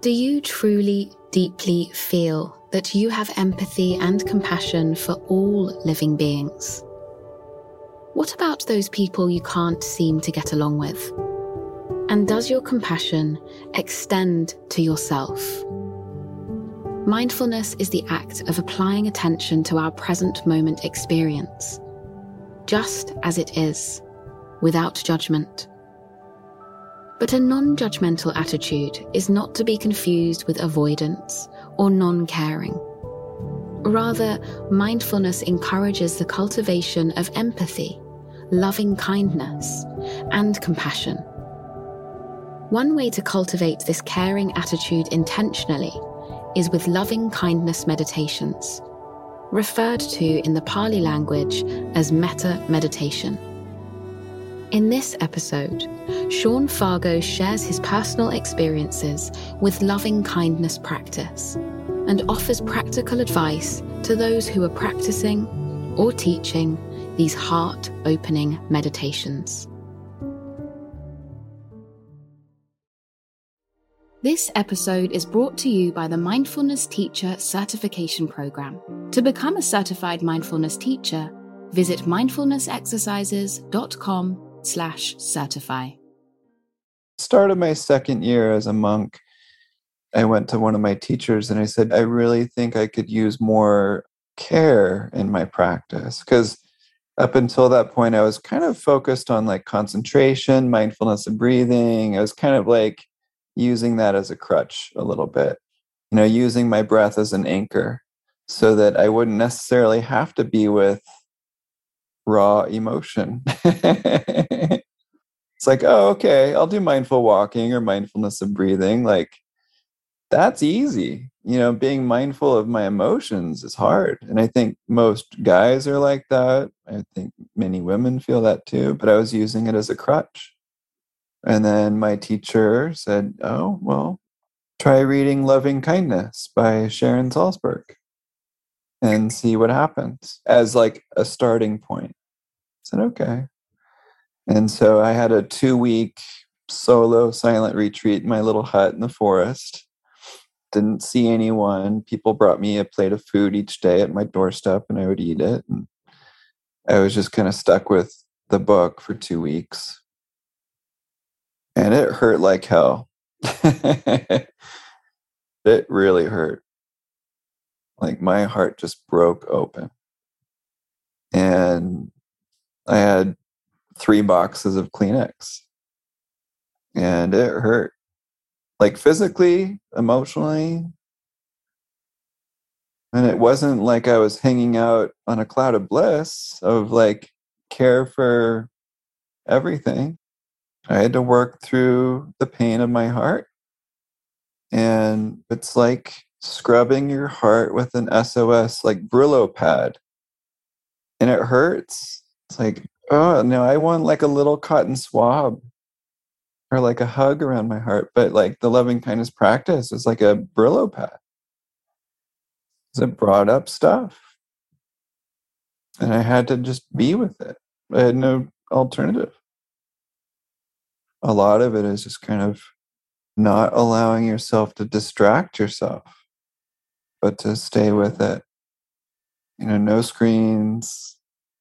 Do you truly, deeply feel that you have empathy and compassion for all living beings? What about those people you can't seem to get along with? And does your compassion extend to yourself? Mindfulness is the act of applying attention to our present moment experience, just as it is, without judgment. But a non judgmental attitude is not to be confused with avoidance or non caring. Rather, mindfulness encourages the cultivation of empathy, loving kindness, and compassion. One way to cultivate this caring attitude intentionally is with loving kindness meditations, referred to in the Pali language as metta meditation. In this episode, Sean Fargo shares his personal experiences with loving kindness practice and offers practical advice to those who are practicing or teaching these heart opening meditations. This episode is brought to you by the Mindfulness Teacher Certification Program. To become a certified mindfulness teacher, visit mindfulnessexercises.com slash certify. Start of my second year as a monk, I went to one of my teachers and I said, I really think I could use more care in my practice. Because up until that point, I was kind of focused on like concentration, mindfulness of breathing. I was kind of like using that as a crutch a little bit, you know, using my breath as an anchor so that I wouldn't necessarily have to be with raw emotion. it's like, oh, okay, I'll do mindful walking or mindfulness of breathing. Like, that's easy. You know, being mindful of my emotions is hard. And I think most guys are like that. I think many women feel that too, but I was using it as a crutch. And then my teacher said, Oh, well, try reading Loving Kindness by Sharon Salzberg and see what happens as like a starting point. Said, Okay. And so I had a two week solo silent retreat in my little hut in the forest. Didn't see anyone. People brought me a plate of food each day at my doorstep and I would eat it. And I was just kind of stuck with the book for two weeks and it hurt like hell. it really hurt. Like my heart just broke open. And I had three boxes of Kleenex. And it hurt. Like physically, emotionally. And it wasn't like I was hanging out on a cloud of bliss of like care for everything. I had to work through the pain of my heart. And it's like scrubbing your heart with an SOS, like Brillo pad. And it hurts. It's like, oh, no, I want like a little cotton swab or like a hug around my heart. But like the loving kindness practice is like a Brillo pad. It brought up stuff. And I had to just be with it. I had no alternative a lot of it is just kind of not allowing yourself to distract yourself, but to stay with it. You know, no screens,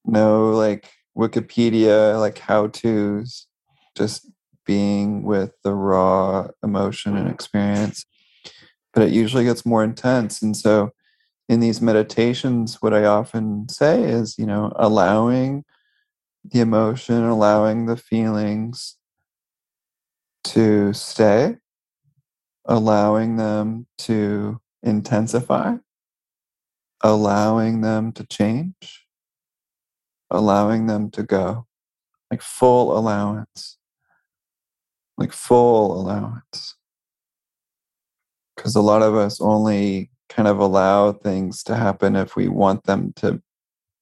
no like Wikipedia, like how to's, just being with the raw emotion and mm-hmm. experience. But it usually gets more intense. And so in these meditations, what I often say is, you know, allowing the emotion, allowing the feelings to stay, allowing them to intensify, allowing them to change, allowing them to go, like full allowance, like full allowance. Because a lot of us only kind of allow things to happen if we want them to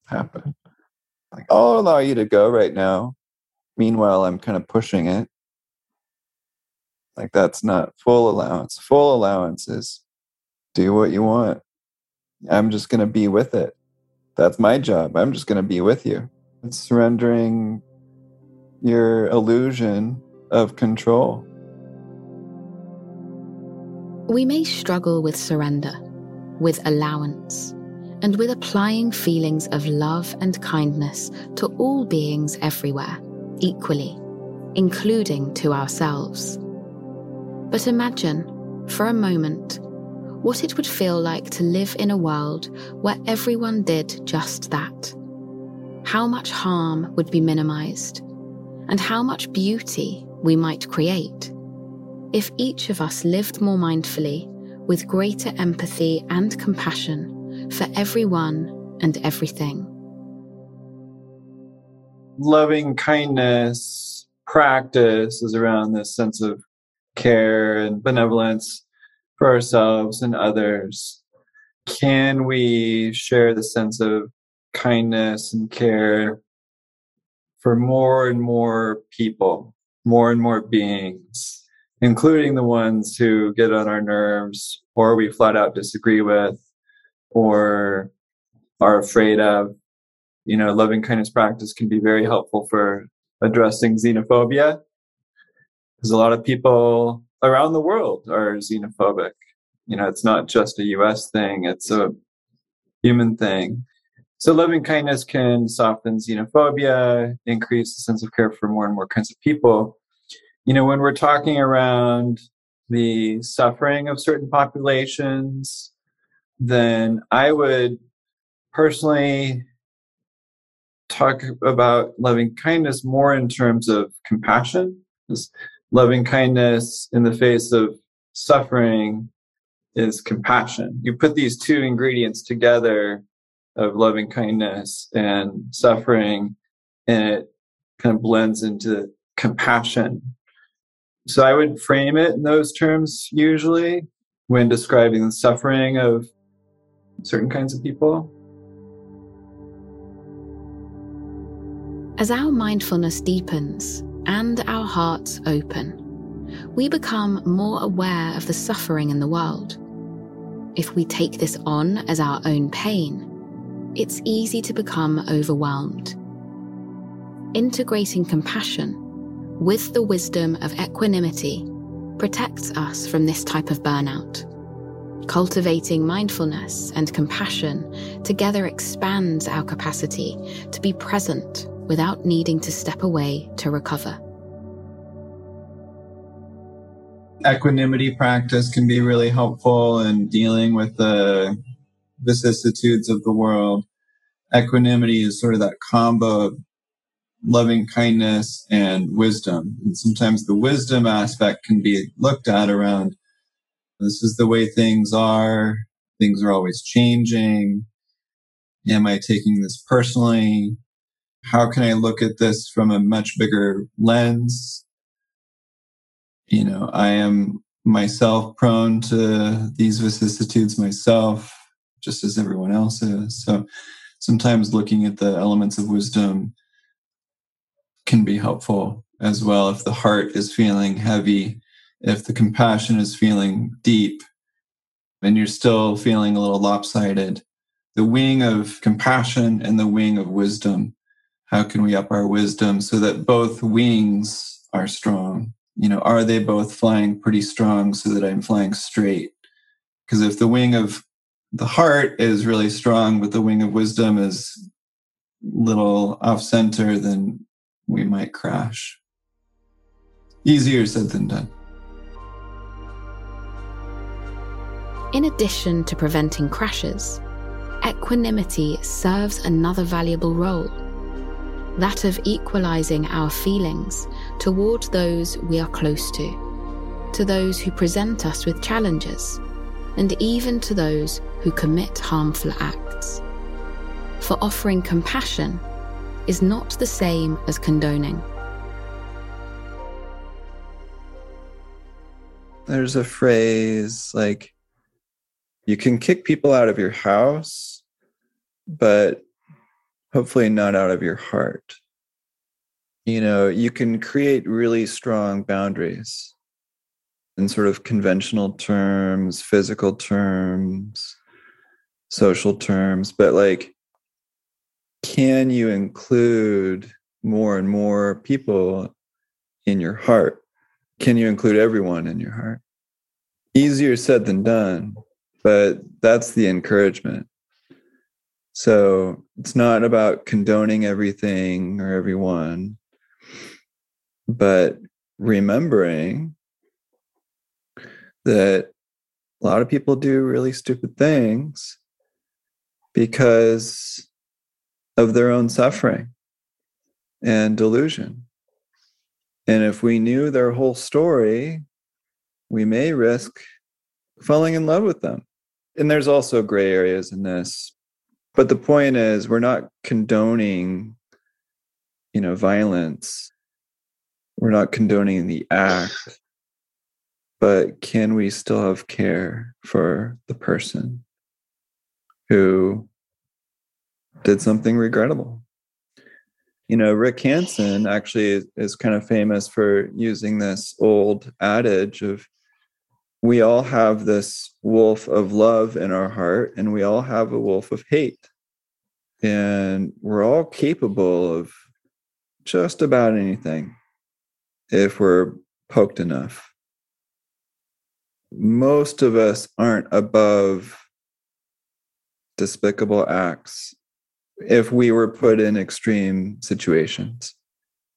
happen. Like, I'll allow you to go right now. Meanwhile, I'm kind of pushing it. Like that's not full allowance. Full allowance is do what you want. I'm just going to be with it. That's my job. I'm just going to be with you. It's surrendering your illusion of control. We may struggle with surrender, with allowance, and with applying feelings of love and kindness to all beings everywhere, equally, including to ourselves. But imagine, for a moment, what it would feel like to live in a world where everyone did just that. How much harm would be minimized, and how much beauty we might create. If each of us lived more mindfully, with greater empathy and compassion for everyone and everything. Loving kindness practice is around this sense of care and benevolence for ourselves and others, can we share the sense of kindness and care for more and more people, more and more beings, including the ones who get on our nerves or we flat out disagree with or are afraid of? You know, loving kindness practice can be very helpful for addressing xenophobia because a lot of people around the world are xenophobic. You know, it's not just a US thing, it's a human thing. So loving kindness can soften xenophobia, increase the sense of care for more and more kinds of people. You know, when we're talking around the suffering of certain populations, then I would personally talk about loving kindness more in terms of compassion loving kindness in the face of suffering is compassion. You put these two ingredients together of loving kindness and suffering, and it kind of blends into compassion. So I would frame it in those terms usually when describing the suffering of certain kinds of people. As our mindfulness deepens, and our hearts open, we become more aware of the suffering in the world. If we take this on as our own pain, it's easy to become overwhelmed. Integrating compassion with the wisdom of equanimity protects us from this type of burnout. Cultivating mindfulness and compassion together expands our capacity to be present without needing to step away to recover. Equanimity practice can be really helpful in dealing with the vicissitudes of the world. Equanimity is sort of that combo of loving kindness and wisdom. And sometimes the wisdom aspect can be looked at around this is the way things are. Things are always changing. Am I taking this personally? How can I look at this from a much bigger lens? You know, I am myself prone to these vicissitudes myself, just as everyone else is. So sometimes looking at the elements of wisdom can be helpful as well if the heart is feeling heavy, if the compassion is feeling deep, and you're still feeling a little lopsided. The wing of compassion and the wing of wisdom how can we up our wisdom so that both wings are strong? You know are they both flying pretty strong so that i'm flying straight? Because if the wing of the heart is really strong but the wing of wisdom is little off center then we might crash. Easier said than done. In addition to preventing crashes equanimity serves another valuable role that of equalizing our feelings toward those we are close to, to those who present us with challenges, and even to those who commit harmful acts. For offering compassion is not the same as condoning. There's a phrase like, you can kick people out of your house, but hopefully not out of your heart. You know, you can create really strong boundaries in sort of conventional terms, physical terms, social terms, but like, can you include more and more people in your heart? Can you include everyone in your heart? easier said than done, but that's the encouragement. So it's not about condoning everything or everyone, but remembering that a lot of people do really stupid things because of their own suffering and delusion. And if we knew their whole story, we may risk falling in love with them. And there's also gray areas in this. But the point is, we're not condoning, you know, violence. We're not condoning the act. But can we still have care for the person who did something regrettable? you know, Rick Hanson actually is, kind of famous for using this old adage of we all have this wolf of love in our heart and we all have a wolf of hate. And we're all capable of just about anything if we're poked enough. Most of us aren't above despicable acts if we were put in extreme situations.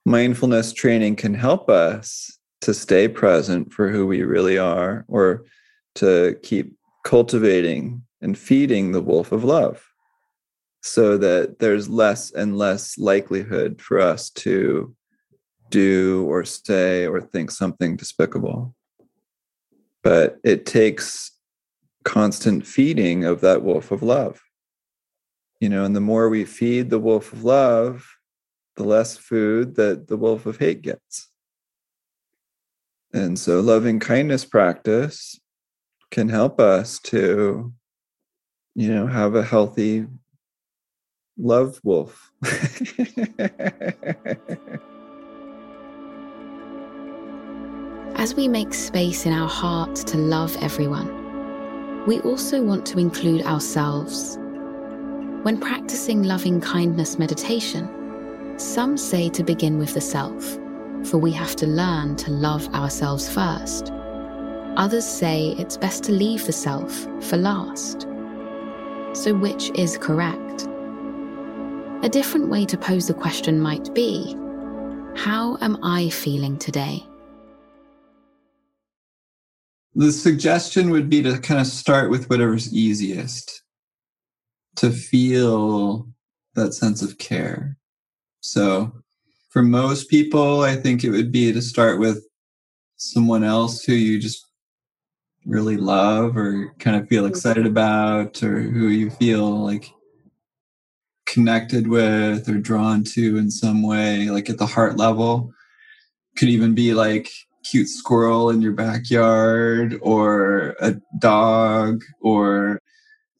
Mindfulness training can help us to stay present for who we really are or to keep cultivating and feeding the wolf of love so that there's less and less likelihood for us to do or say or think something despicable. But it takes constant feeding of that wolf of love you know and the more we feed the wolf of love the less food that the wolf of hate gets and so loving kindness practice can help us to you know have a healthy love wolf. As we make space in our hearts to love everyone we also want to include ourselves. When practicing loving kindness meditation, some say to begin with the self, for we have to learn to love ourselves first. Others say it's best to leave the self for last. So, which is correct? A different way to pose the question might be How am I feeling today? The suggestion would be to kind of start with whatever's easiest to feel that sense of care. So, for most people, I think it would be to start with someone else who you just really love or kind of feel mm-hmm. excited about or who you feel like connected with or drawn to in some way, like at the heart level. Could even be like cute squirrel in your backyard or a dog or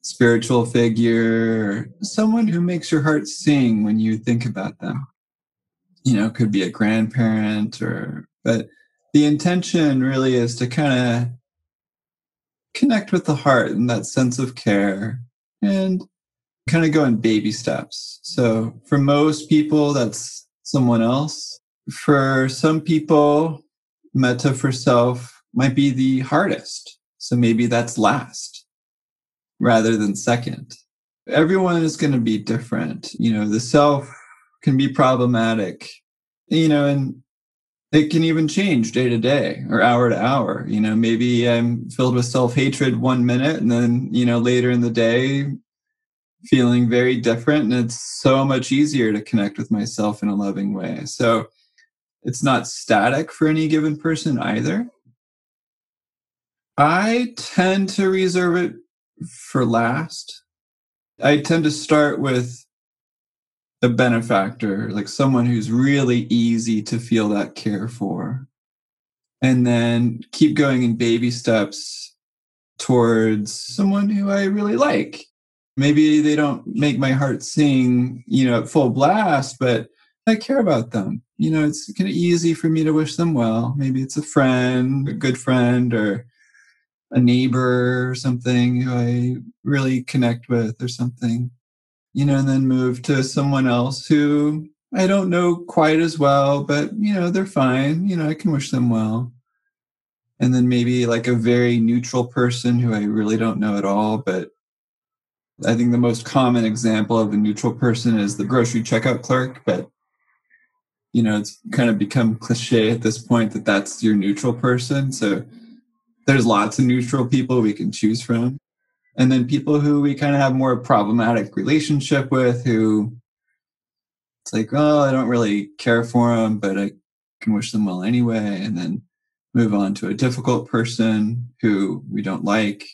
spiritual figure, someone who makes your heart sing when you think about them. You know, could be a grandparent or, but the intention really is to kind of connect with the heart and that sense of care and kind of go in baby steps. So for most people, that's someone else. For some people, metta for self might be the hardest. So maybe that's last rather than second. Everyone is going to be different. You know, the self can be problematic, you know, and it can even change day to day or hour to hour. You know, maybe I'm filled with self hatred one minute and then, you know, later in the day, feeling very different. And it's so much easier to connect with myself in a loving way. So it's not static for any given person either. I tend to reserve it for last. I tend to start with a benefactor, like someone who's really easy to feel that care for. And then keep going in baby steps towards someone who I really like. Maybe they don't make my heart sing, you know, at full blast, but I care about them. You know, it's kind of easy for me to wish them well. Maybe it's a friend, a good friend, or a neighbor or something who I really connect with or something, you know, and then move to someone else who I don't know quite as well, but, you know, they're fine. You know, I can wish them well. and then maybe like a very neutral person who I really don't know at all. But I think the most common example of a neutral person is the grocery checkout clerk. But you know, it's kind of become cliche at this point that that's your neutral person. So there's lots of neutral people we can choose from. And then people who we kind of have more problematic relationship with who it's like, oh, I don't really care for them, but I can wish them well anyway. And then move on to a difficult person who we don't like.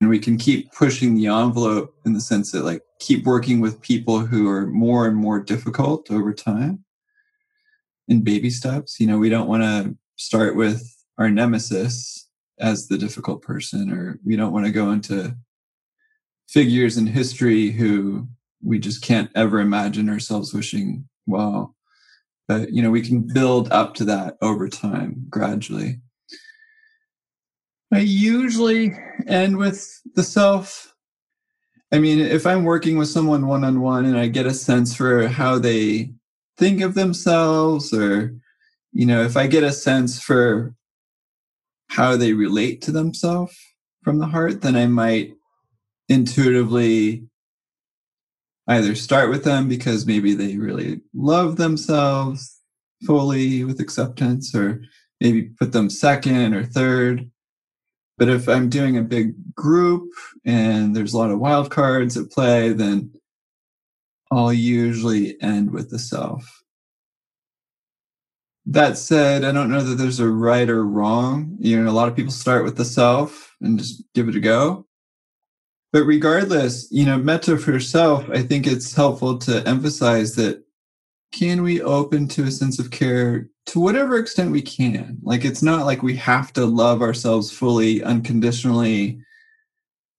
And we can keep pushing the envelope in the sense that, like, keep working with people who are more and more difficult over time in baby steps. You know, we don't want to start with our nemesis as the difficult person, or we don't want to go into figures in history who we just can't ever imagine ourselves wishing well. But you know we can build up to that over time gradually. I usually end with the self. I mean if i'm working with someone one-on-one and i get a sense for how they think of themselves or you know if i get a sense for how they relate to themselves from the heart then i might intuitively either start with them because maybe they really love themselves fully with acceptance, or maybe put them second or third. But if I'm doing a big group and there's a lot of wild cards at play, then I'll usually end with the self. That said, I don't know that there's a right or wrong. You know, a lot of people start with the self and just give it a go. But regardless, you know, Metta for self, I think it's helpful to emphasize that can we open to a sense of care to whatever extent we can? Like, it's not like we have to love ourselves fully, unconditionally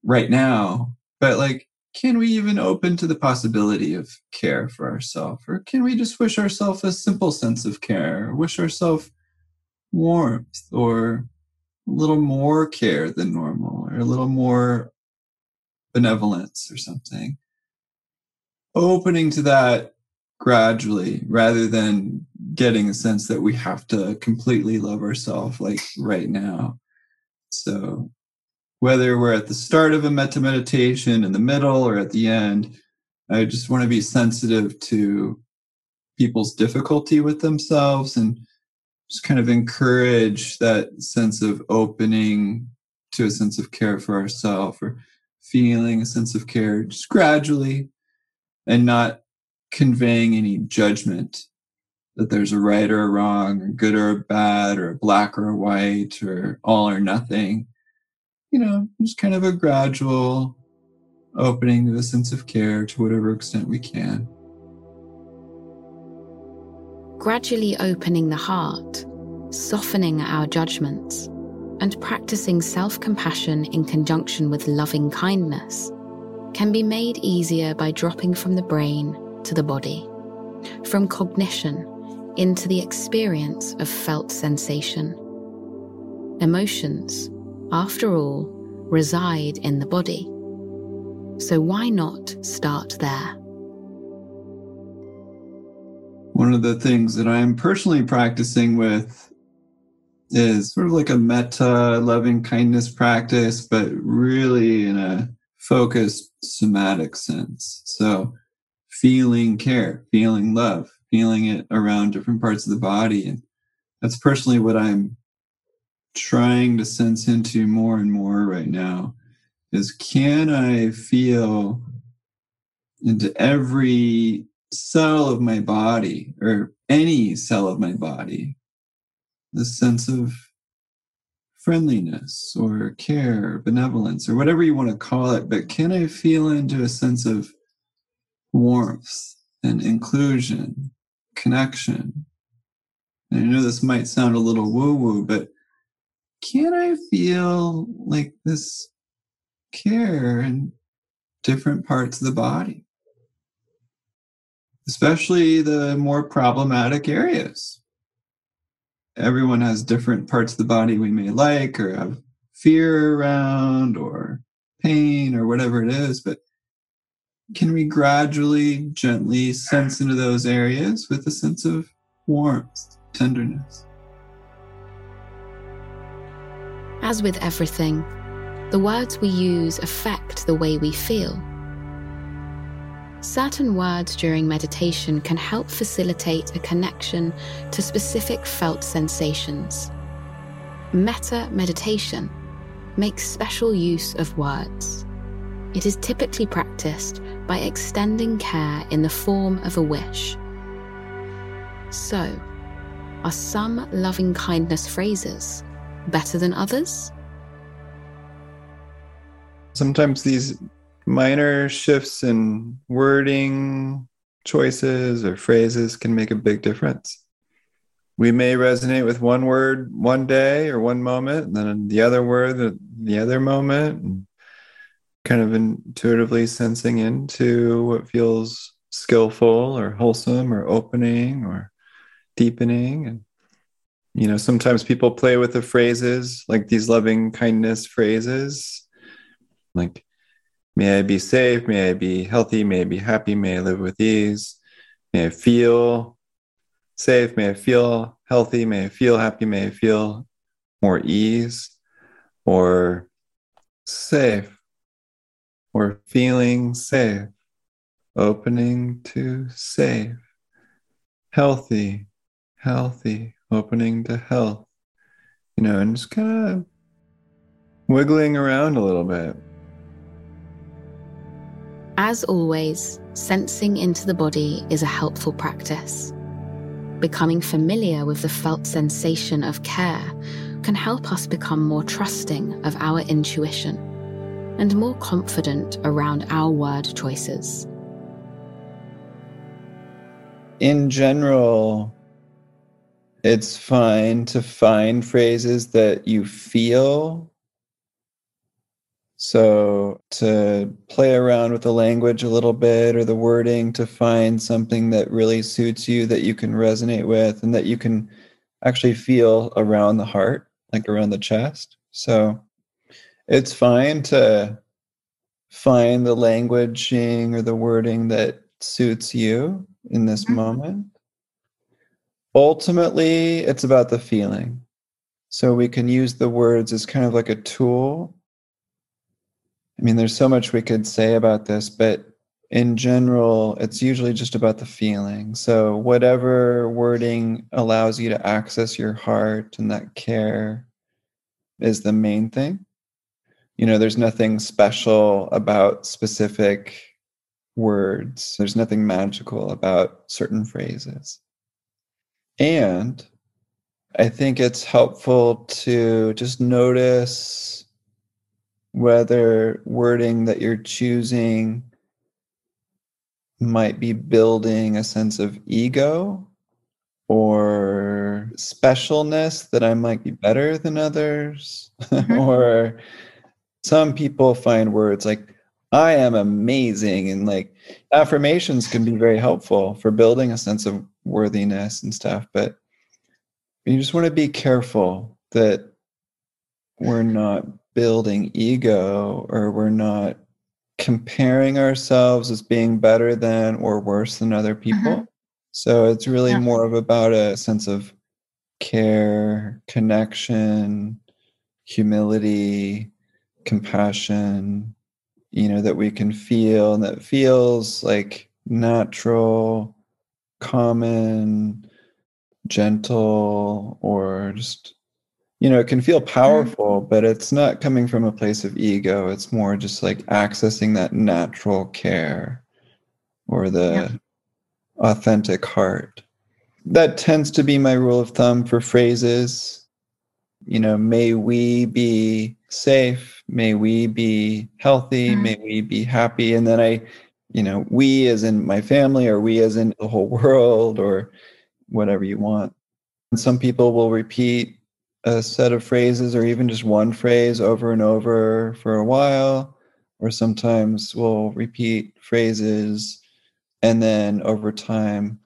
right now, but like, can we even open to the possibility of care for ourselves? Or can we just wish ourselves a simple sense of care, or wish ourselves warmth, or a little more care than normal, or a little more benevolence or something. Opening to that gradually rather than getting a sense that we have to completely love ourselves like right now. So whether we're at the start of a metta meditation, in the middle, or at the end, I just want to be sensitive to people's difficulty with themselves and just kind of encourage that sense of opening to a sense of care for ourselves or feeling a sense of care just gradually and not conveying any judgment that there's a right or a wrong, or good or bad, or black or white, or all or nothing. You know, just kind of a gradual opening to a sense of care to whatever extent we can. Gradually opening the heart, softening our judgments and practicing self compassion in conjunction with loving kindness can be made easier by dropping from the brain to the body, from cognition into the experience of felt sensation. Emotions, after all, reside in the body. So why not start there? One of the things that I'm personally practicing with is sort of like a metta loving kindness practice, but really in a focused somatic sense. So feeling care, feeling love, feeling it around different parts of the body. And that's personally what I'm trying to sense into more and more right now is can I feel into every cell of my body or any cell of my body the sense of friendliness or care, or benevolence, or whatever you want to call it. But can I feel into a sense of warmth and inclusion, connection? And I know this might sound a little woo woo, but can I feel like this care in different parts of the body? Especially the more problematic areas everyone has different parts of the body we may like or have fear around or pain or whatever it is but can we gradually gently sense into those areas with a sense of warmth tenderness As with everything, the words we use affect the way we feel. Certain words during meditation can help facilitate a connection to specific felt sensations. Metta meditation makes special use of words. It is typically practiced by extending care in the form of a wish. So, are some loving kindness phrases better than others? Sometimes these minor shifts in wording choices or phrases can make a big difference. We may resonate with one word one day or one moment, and then the other word the other moment, kind of intuitively sensing into what feels skillful or wholesome or opening or deepening. And, you know, sometimes people play with the phrases like these loving kindness phrases, like, may I be safe, may I be healthy, may I be happy, may I live with ease, may I feel safe, may I feel healthy, may I feel happy, may I feel more ease? Or safe? Or feeling safe, opening to safe, healthy, healthy, opening to health, you know, and just kind of wiggling around a little bit. As always, sensing into the body is a helpful practice. Becoming familiar with the felt sensation of care can help us become more trusting of our intuition and more confident around our word choices. In general, it's fine to find phrases that you feel. So, to play around with the language a little bit or the wording to find something that really suits you that you can resonate with and that you can actually feel around the heart, like around the chest. So, it's fine to find the languaging or the wording that suits you in this mm-hmm. moment. Ultimately, it's about the feeling. So we can use the words as kind of like a tool. I mean, there's so much we could say about this, but in general, it's usually just about the feeling. So, whatever wording allows you to access your heart and that care is the main thing you know there's nothing special about specific words there's nothing magical about certain phrases and i think it's helpful to just notice whether wording that you're choosing might be building a sense of ego or specialness that I might be better than others mm-hmm. or some people find words like I am amazing and like affirmations can be very helpful for building a sense of worthiness and stuff but you just want to be careful that we're not building ego or we're not comparing ourselves as being better than or worse than other people uh-huh. so it's really yeah. more of about a sense of care connection humility compassion, you know, that we can feel and that feels like natural, common, gentle, or just, you know, it can feel mm. powerful, but it's not coming from a place of ego. It's more just like accessing that natural care or the yeah. authentic heart. That tends to be my rule of thumb for phrases. You know, may we be safe may we be healthy mm-hmm. may we be happy and then i you know we as in my family or we as in the whole world or whatever you want and some people will repeat a set of phrases or even just one phrase over and over for a while or sometimes we'll repeat phrases and then over time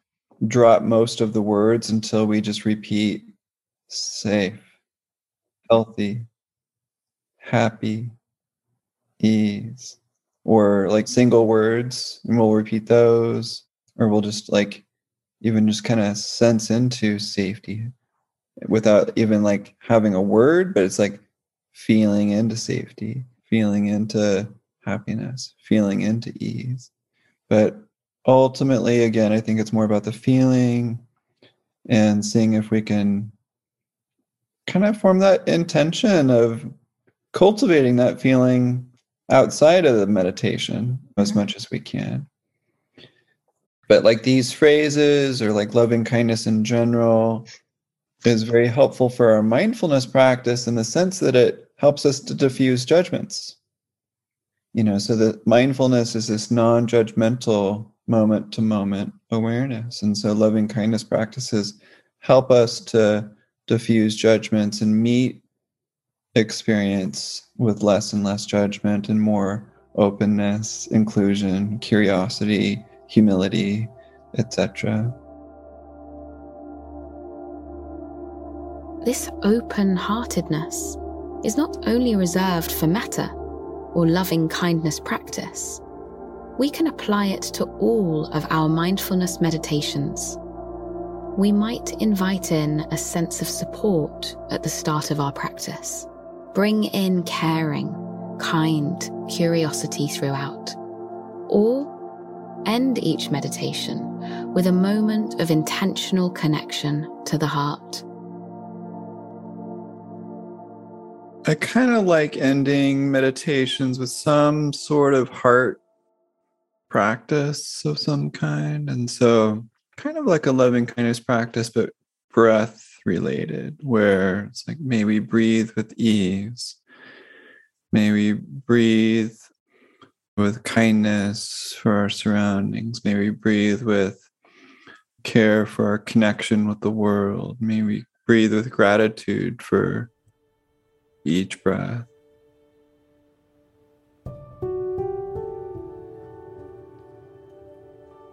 drop most of the words until we just repeat safe healthy happy, ease, or like single words, and we'll repeat those, or we'll just like even just kind of sense into safety without even like having a word, but it's like feeling into safety, feeling into happiness, feeling into ease. But ultimately, again, I think it's more about the feeling and seeing if we can kind of form that intention of cultivating that feeling outside of the meditation as mm-hmm. much as we can. But like these phrases or like loving kindness in general is very helpful for our mindfulness practice in the sense that it helps us to diffuse judgments. You know, so that mindfulness is this non judgmental moment to moment awareness. And so loving kindness practices help us to diffuse judgments and meet experience with less and less judgment and more openness, inclusion, curiosity, humility, etc. This open heartedness is not only reserved for metta or loving kindness practice, we can apply it to all of our mindfulness meditations. We might invite in a sense of support at the start of our practice. Bring in caring, kind curiosity throughout. Or end each meditation with a moment of intentional connection to the heart. I kind of like ending meditations with some sort of heart practice of some kind. And so, kind of like a loving kindness practice, but breath related, where it's like, may we breathe with ease. May we breathe with kindness for our surroundings. May we breathe with care for our connection with the world. May we breathe with gratitude for each breath.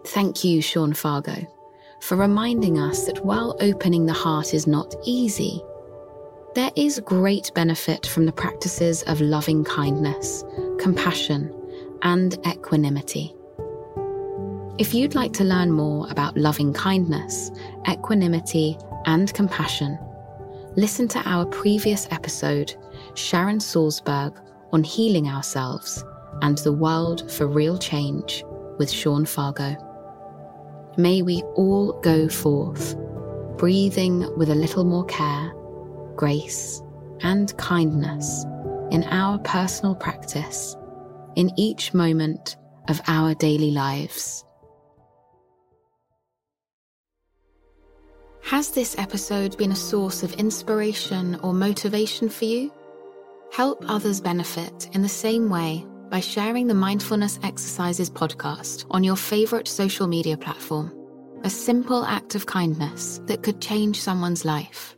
Thank you, Sean Fargo, for reminding us that while opening the heart is not easy, there is great benefit from the practices of loving kindness, compassion, and equanimity. If you'd like to learn more about loving kindness, equanimity, and compassion, listen to our previous episode, Sharon Salzberg, on healing ourselves and the world for real change with Sean Fargo. May we all go forth, breathing with a little more care, grace, and kindness in our personal practice, in each moment of our daily lives. Has this episode been a source of inspiration or motivation for you? Help others benefit in the same way by sharing the Mindfulness Exercises podcast on your favorite social media platform. A simple act of kindness that could change someone's life.